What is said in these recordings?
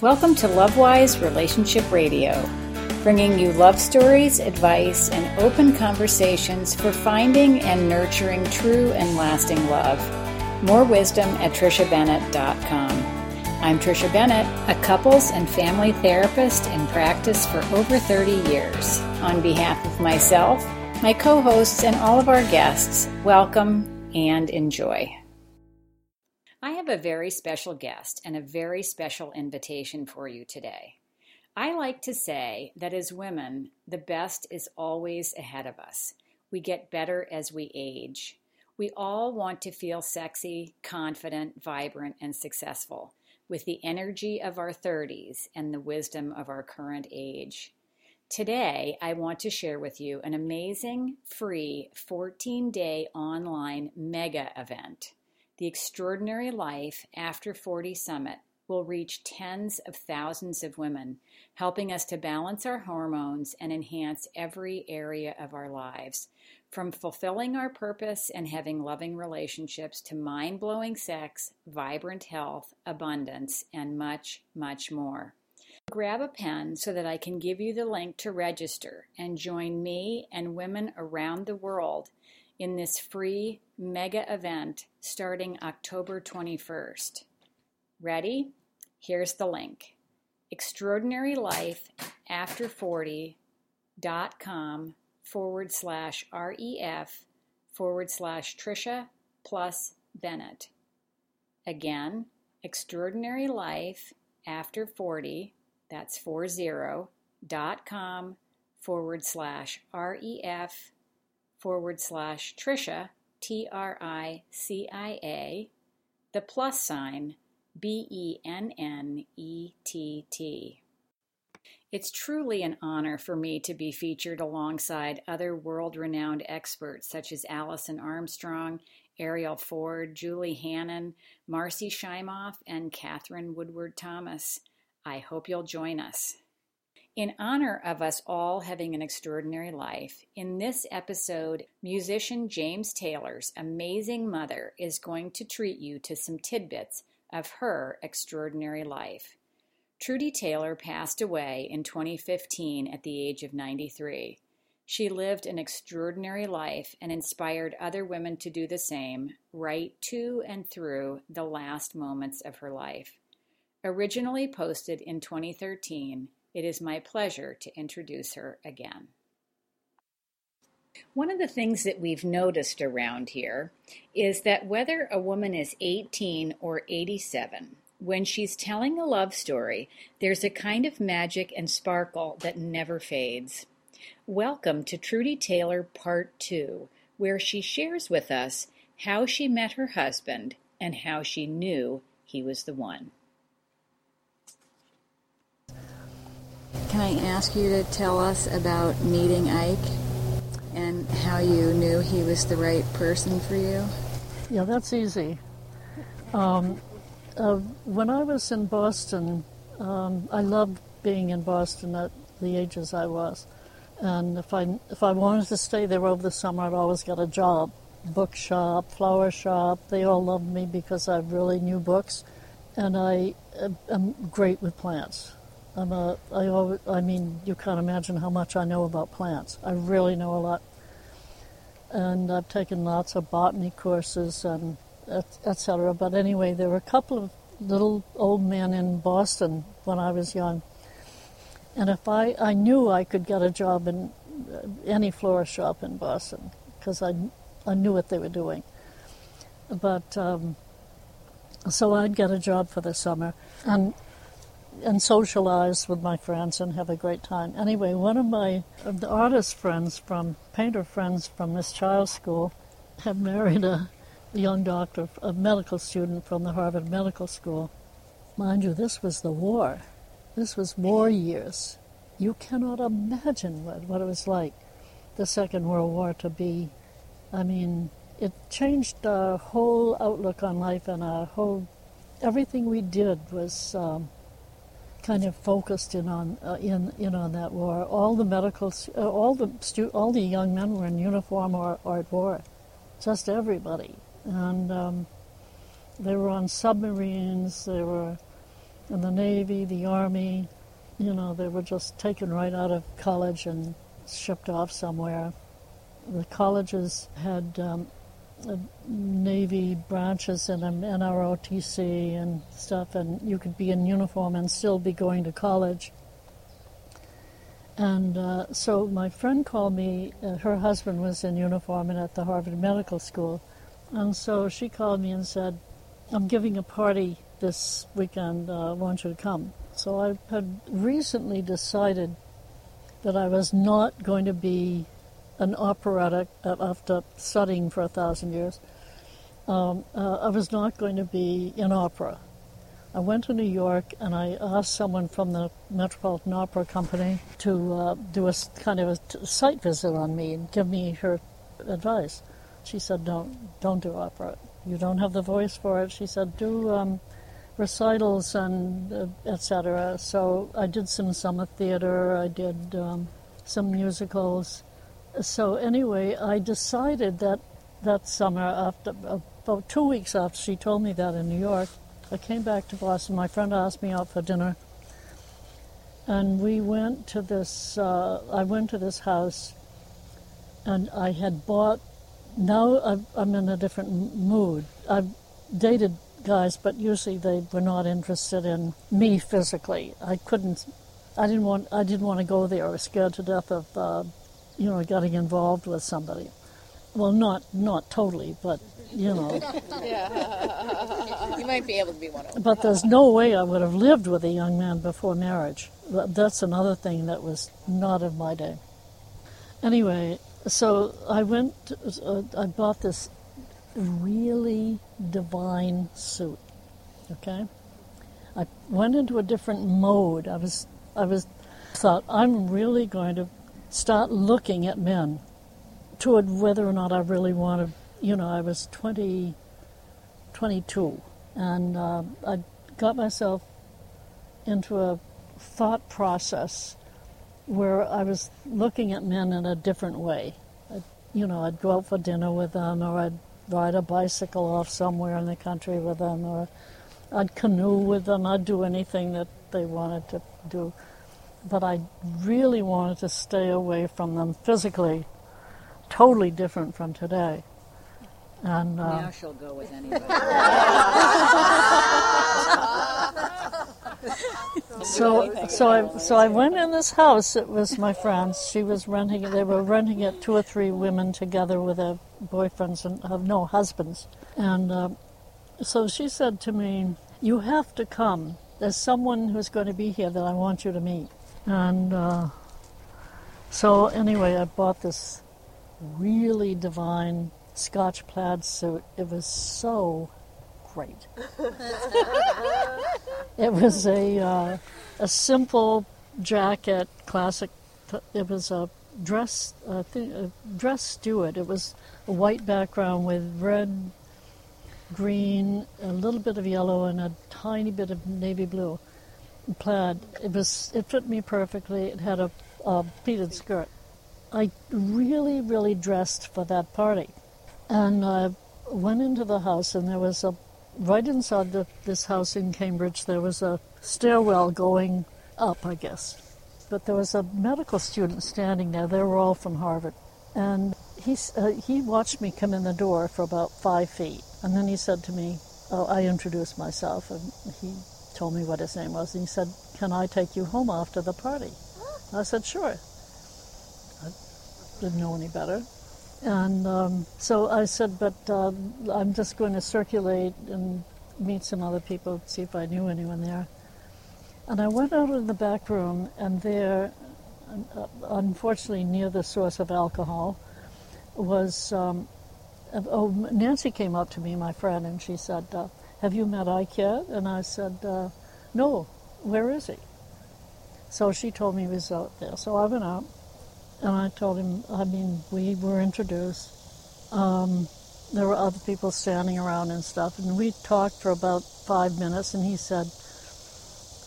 Welcome to Lovewise Relationship Radio, bringing you love stories, advice, and open conversations for finding and nurturing true and lasting love. More wisdom at TrishaBennett.com. I'm Trisha Bennett, a couples and family therapist in practice for over 30 years. On behalf of myself, my co hosts, and all of our guests, welcome and enjoy. I have a very special guest and a very special invitation for you today. I like to say that as women, the best is always ahead of us. We get better as we age. We all want to feel sexy, confident, vibrant, and successful with the energy of our 30s and the wisdom of our current age. Today, I want to share with you an amazing, free 14 day online mega event the Extraordinary Life After 40 Summit will reach tens of thousands of women, helping us to balance our hormones and enhance every area of our lives. From fulfilling our purpose and having loving relationships to mind blowing sex, vibrant health, abundance, and much, much more. Grab a pen so that I can give you the link to register and join me and women around the world in this free mega event starting October 21st. Ready? Here's the link Extraordinary Life After 40.com forward slash REF forward slash Trisha plus Bennett. Again, Extraordinary Life After 40, that's 40, dot com forward slash REF forward slash Tricia, T R I C I A, the plus sign, B E N N E T T. It's truly an honor for me to be featured alongside other world renowned experts such as Alison Armstrong, Arielle Ford, Julie Hannon, Marci Shimoff, and Katherine Woodward Thomas. I hope you'll join us. In honor of us all having an extraordinary life, in this episode, musician James Taylor's amazing mother is going to treat you to some tidbits of her extraordinary life. Trudy Taylor passed away in 2015 at the age of 93. She lived an extraordinary life and inspired other women to do the same right to and through the last moments of her life. Originally posted in 2013, it is my pleasure to introduce her again. One of the things that we've noticed around here is that whether a woman is 18 or 87, when she's telling a love story, there's a kind of magic and sparkle that never fades. Welcome to Trudy Taylor Part 2, where she shares with us how she met her husband and how she knew he was the one. Can I ask you to tell us about meeting Ike and how you knew he was the right person for you? Yeah, that's easy. Um, uh, when I was in Boston, um, I loved being in Boston at the ages I was. And if I, if I wanted to stay there over the summer, I'd always get a job. Bookshop, flower shop, they all loved me because I really knew books. And I am great with plants. I'm a, I, always, I mean, you can't imagine how much I know about plants. I really know a lot. And I've taken lots of botany courses and etc. Et but anyway, there were a couple of little old men in Boston when I was young. And if I, I knew I could get a job in uh, any florist shop in Boston because I, I knew what they were doing. But um, so I'd get a job for the summer. And and socialize with my friends and have a great time. Anyway, one of my the artist friends from painter friends from Miss Child's School had married a young doctor, a medical student from the Harvard Medical School. Mind you, this was the war. This was war years. You cannot imagine what, what it was like, the Second World War, to be. I mean, it changed our whole outlook on life and our whole. Everything we did was um, kind of focused in on uh, in in on that war. All the medical, uh, all the stu- all the young men were in uniform or, or at war, just everybody, and um, they were on submarines. They were in the Navy, the Army. You know, they were just taken right out of college and shipped off somewhere. The colleges had um, Navy branches and them, NROTC and stuff, and you could be in uniform and still be going to college. And uh, so my friend called me, uh, her husband was in uniform and at the Harvard Medical School. And so she called me and said, I'm giving a party this weekend, uh, I want you to come. So I had recently decided that I was not going to be an operatic after studying for a thousand years. Um, uh, I was not going to be in opera. I went to New York and I asked someone from the Metropolitan Opera Company to uh, do a kind of a site visit on me and give me her advice. She said, "Don't, don't do opera. You don't have the voice for it." She said, "Do um, recitals and uh, etc." So I did some summer theater. I did um, some musicals. So anyway, I decided that that summer, after about two weeks after she told me that in New York, I came back to Boston. My friend asked me out for dinner, and we went to this. Uh, I went to this house, and I had bought. Now I'm in a different mood. I've dated guys, but usually they were not interested in me physically. I couldn't. I didn't want. I didn't want to go there. I was scared to death of, uh, you know, getting involved with somebody. Well, not not totally, but you know. yeah. you might be able to be one of them. But there's no way I would have lived with a young man before marriage. That's another thing that was not of my day. Anyway, so I went, uh, I bought this really divine suit. Okay? I went into a different mode. I was, I was, thought, I'm really going to start looking at men toward whether or not I really wanted, you know, I was 20, 22, and uh, I got myself into a thought process where I was looking at men in a different way. I, you know, I'd go out for dinner with them, or I'd ride a bicycle off somewhere in the country with them, or I'd canoe with them. I'd do anything that they wanted to do. But I really wanted to stay away from them physically, totally different from today. And uh, now she'll go with anybody. so, so I, so I went in this house. It was my friend's. She was renting it. They were renting it, two or three women together with their boyfriends and uh, no husbands. And uh, so she said to me, "You have to come. There's someone who's going to be here that I want you to meet." And uh, so anyway, I bought this really divine Scotch plaid suit. It was so great. it was a uh, a simple jacket, classic. It was a dress uh, th- a dress Stuart. It was a white background with red, green, a little bit of yellow, and a tiny bit of navy blue plaid. It was it fit me perfectly. It had a, a pleated skirt. I really, really dressed for that party. And I went into the house, and there was a right inside the, this house in Cambridge. There was a stairwell going up, I guess. But there was a medical student standing there. They were all from Harvard, and he uh, he watched me come in the door for about five feet, and then he said to me, oh, I introduced myself, and he told me what his name was, and he said, "Can I take you home after the party?" I said, "Sure." I didn't know any better. And um, so I said, but uh, I'm just going to circulate and meet some other people, see if I knew anyone there. And I went out in the back room, and there, uh, unfortunately near the source of alcohol, was. Um, oh, Nancy came up to me, my friend, and she said, uh, Have you met Ike yet? And I said, uh, No, where is he? So she told me he was out there. So I went out and I told him, I mean, we were introduced. Um, there were other people standing around and stuff, and we talked for about five minutes, and he said,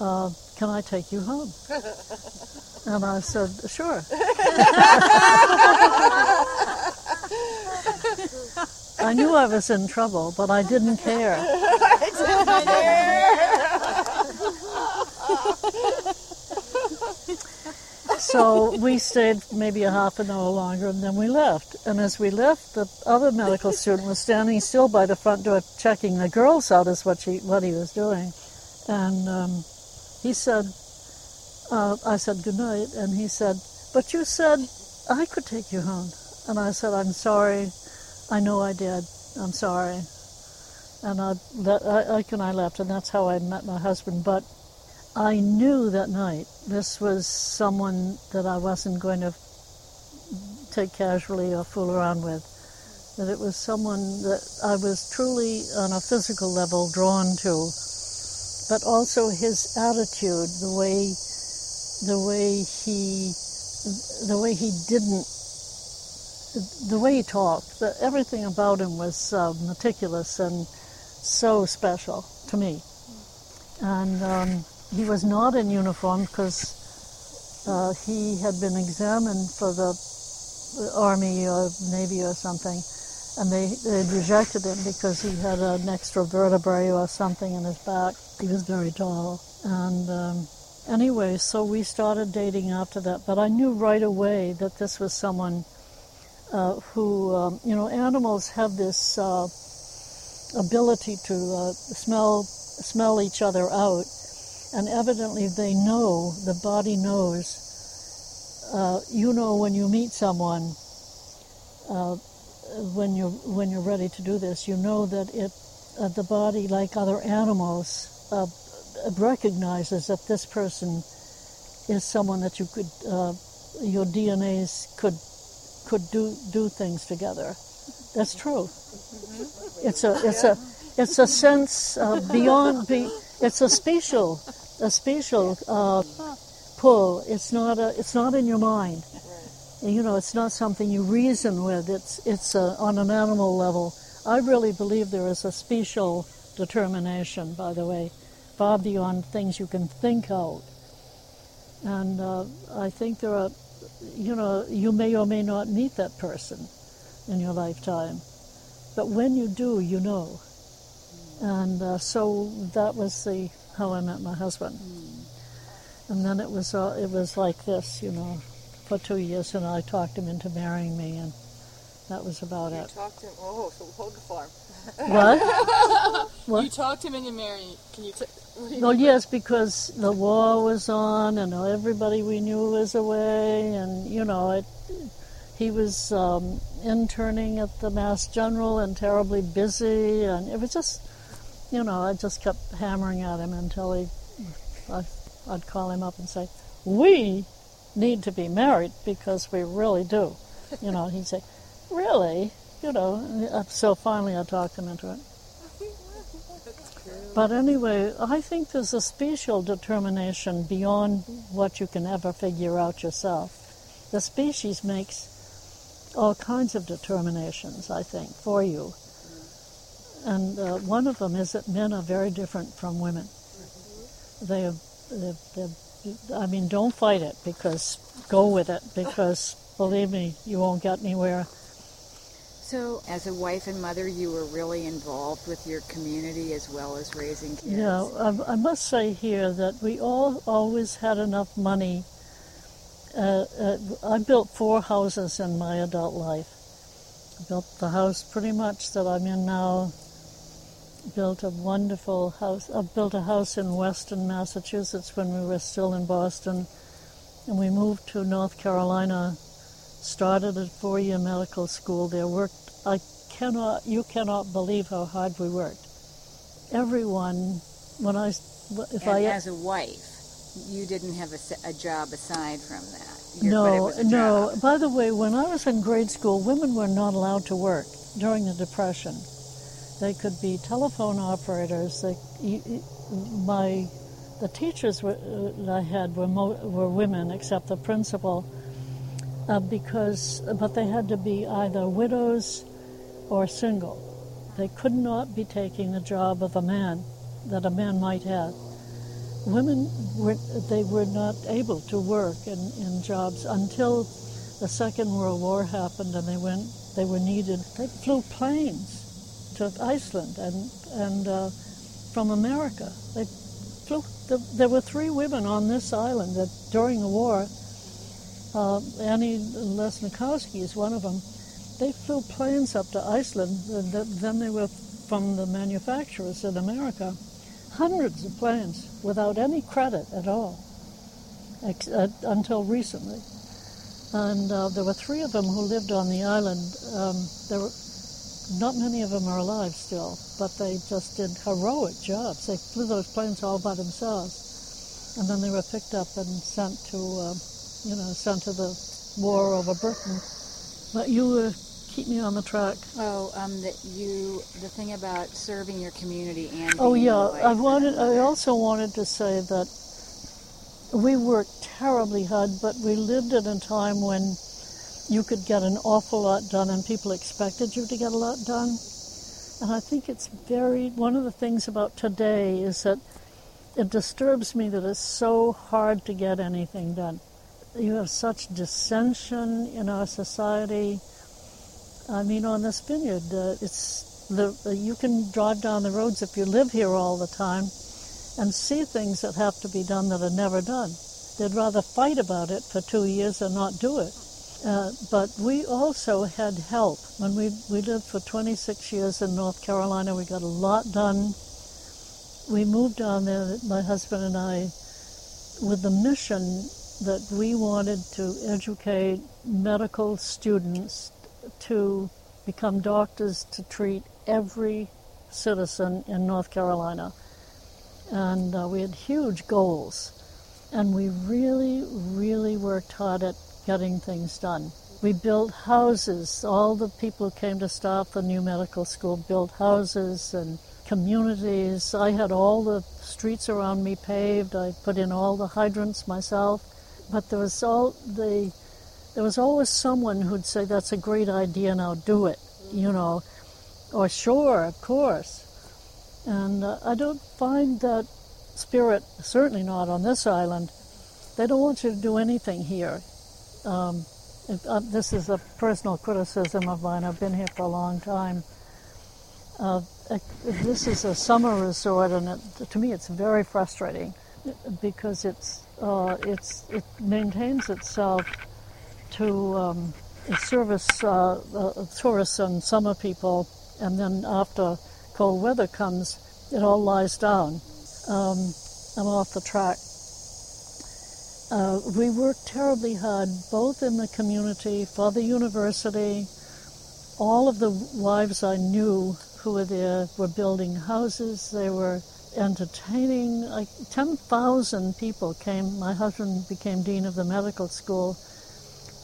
uh, Can I take you home? and I said, Sure. I knew I was in trouble, but I didn't care. so we stayed maybe a half an hour longer and then we left. And as we left, the other medical student was standing still by the front door checking the girls out, is what, she, what he was doing. And um, he said, uh, I said, good night. And he said, but you said I could take you home. And I said, I'm sorry, I know I did. I'm sorry. And I, I, Ike and I left, and that's how I met my husband. But I knew that night this was someone that I wasn't going to take casually or fool around with. That it was someone that I was truly, on a physical level, drawn to. But also his attitude, the way, the way he, the way he didn't, the way he talked, the, everything about him was uh, meticulous and so special to me. And um, he was not in uniform because uh, he had been examined for the Army or Navy or something, and they, they rejected him because he had an extra vertebrae or something in his back. He was very tall. And um, anyway, so we started dating after that, but I knew right away that this was someone uh, who, um, you know, animals have this uh, ability to uh, smell smell each other out and evidently they know, the body knows. Uh, you know when you meet someone, uh, when you're when you're ready to do this, you know that it, uh, the body, like other animals, uh, recognizes that this person is someone that you could, uh, your DNAs could could do do things together. That's true. Mm-hmm. It's a it's a it's a sense beyond. Be, it's a spatial a spatial uh, pull. It's not a, it's not in your mind. You know, it's not something you reason with. It's it's a, on an animal level. I really believe there is a spatial determination. By the way, far beyond things you can think out. And uh, I think there are, you know, you may or may not meet that person in your lifetime, but when you do, you know. And uh, so that was the how I met my husband. And then it was uh, it was like this, you know, for two years, and I talked him into marrying me, and that was about you it. Talked him. Oh, so hold the farm. What? what? You talked him into marrying. Can you? T- well, yes, because the war was on, and everybody we knew was away, and you know, it, he was um, interning at the Mass General and terribly busy, and it was just you know, I just kept hammering at him until he, I, I'd call him up and say, "We need to be married because we really do." You know, he'd say, "Really?" You know, so finally I talked him into it. But anyway, I think there's a special determination beyond what you can ever figure out yourself. The species makes all kinds of determinations, I think, for you. And uh, one of them is that men are very different from women. They, they, they, I mean, don't fight it because go with it because believe me, you won't get anywhere. So, as a wife and mother, you were really involved with your community as well as raising kids. Yeah, I, I must say here that we all always had enough money. Uh, uh, I built four houses in my adult life. I built the house pretty much that I'm in now built a wonderful house. I built a house in Weston, Massachusetts when we were still in Boston, and we moved to North Carolina. Started a four-year medical school there. Worked. I cannot. You cannot believe how hard we worked. Everyone, when I, if and I as a wife, you didn't have a, a job aside from that. Your, no, no. By the way, when I was in grade school, women were not allowed to work during the Depression. They could be telephone operators. They, my, the teachers were, uh, I had were, mo- were women, except the principal, uh, because but they had to be either widows or single. They could not be taking the job of a man that a man might have. Women were they were not able to work in, in jobs until the Second World War happened and they went they were needed. They flew planes to Iceland and and uh, from America. They flew. The, there were three women on this island that during the war uh, Annie Lesnikowski is one of them. They flew planes up to Iceland, and then they were from the manufacturers in America. Hundreds of planes without any credit at all uh, until recently. And uh, there were three of them who lived on the island. Um, there were, not many of them are alive still, but they just did heroic jobs. They flew those planes all by themselves, and then they were picked up and sent to, uh, you know, sent to the war over Britain. But you uh, keep me on the track. Oh, um, that you the thing about serving your community and oh yeah, I wanted. I also wanted to say that we worked terribly hard, but we lived at a time when you could get an awful lot done and people expected you to get a lot done. And I think it's very, one of the things about today is that it disturbs me that it's so hard to get anything done. You have such dissension in our society. I mean, on this vineyard, uh, it's the uh, you can drive down the roads if you live here all the time, and see things that have to be done that are never done. They'd rather fight about it for two years than not do it. Uh, but we also had help. When we, we lived for 26 years in North Carolina, we got a lot done. We moved down there, my husband and I, with the mission that we wanted to educate medical students to become doctors to treat every citizen in North Carolina and uh, we had huge goals. And we really, really worked hard at getting things done. We built houses. All the people who came to start the new medical school built houses and communities. I had all the streets around me paved. I put in all the hydrants myself. But there was all the there was always someone who'd say, "That's a great idea. Now do it," you know, or "Sure, of course." And uh, I don't find that spirit, certainly not on this island. They don't want you to do anything here. Um, if, uh, this is a personal criticism of mine. I've been here for a long time. Uh, this is a summer resort, and it, to me, it's very frustrating because it's uh, it's it maintains itself to um, service uh, uh, tourists and summer people, and then after cold weather comes, it all lies down. Um, I'm off the track. Uh, we worked terribly hard, both in the community, for the university. All of the wives I knew who were there were building houses. They were entertaining. Like 10,000 people came. My husband became dean of the medical school.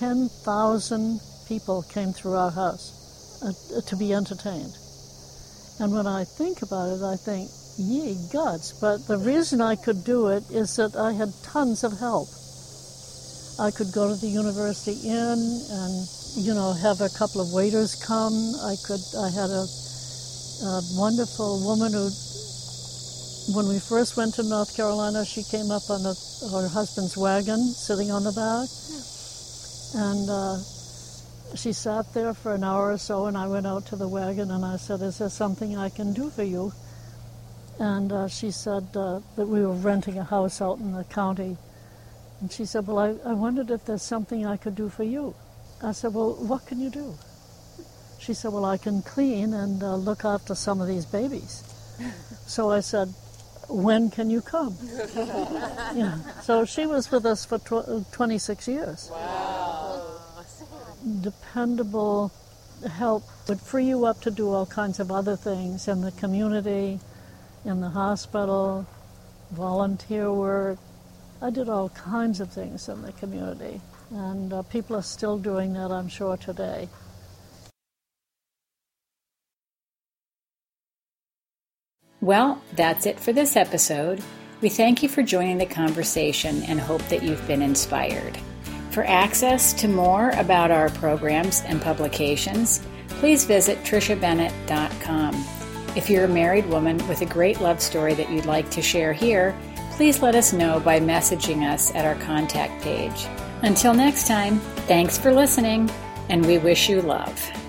10,000 people came through our house uh, to be entertained. And when I think about it, I think, ye gods. But the reason I could do it is that I had tons of help. I could go to the University Inn and, you know, have a couple of waiters come. I could, I had a, a wonderful woman who, when we first went to North Carolina, she came up on her husband's wagon, sitting on the back. And uh, she sat there for an hour or so, and I went out to the wagon and I said, Is there something I can do for you? And uh, she said uh, that we were renting a house out in the county. And she said, Well, I, I wondered if there's something I could do for you. I said, Well, what can you do? She said, Well, I can clean and uh, look after some of these babies. so I said, When can you come? yeah. So she was with us for tw- 26 years. Wow dependable help would free you up to do all kinds of other things in the community, in the hospital, volunteer work. I did all kinds of things in the community, and uh, people are still doing that, I'm sure, today. Well, that's it for this episode. We thank you for joining the conversation and hope that you've been inspired. For access to more about our programs and publications, please visit trishabennett.com. If you're a married woman with a great love story that you'd like to share here, please let us know by messaging us at our contact page. Until next time, thanks for listening, and we wish you love.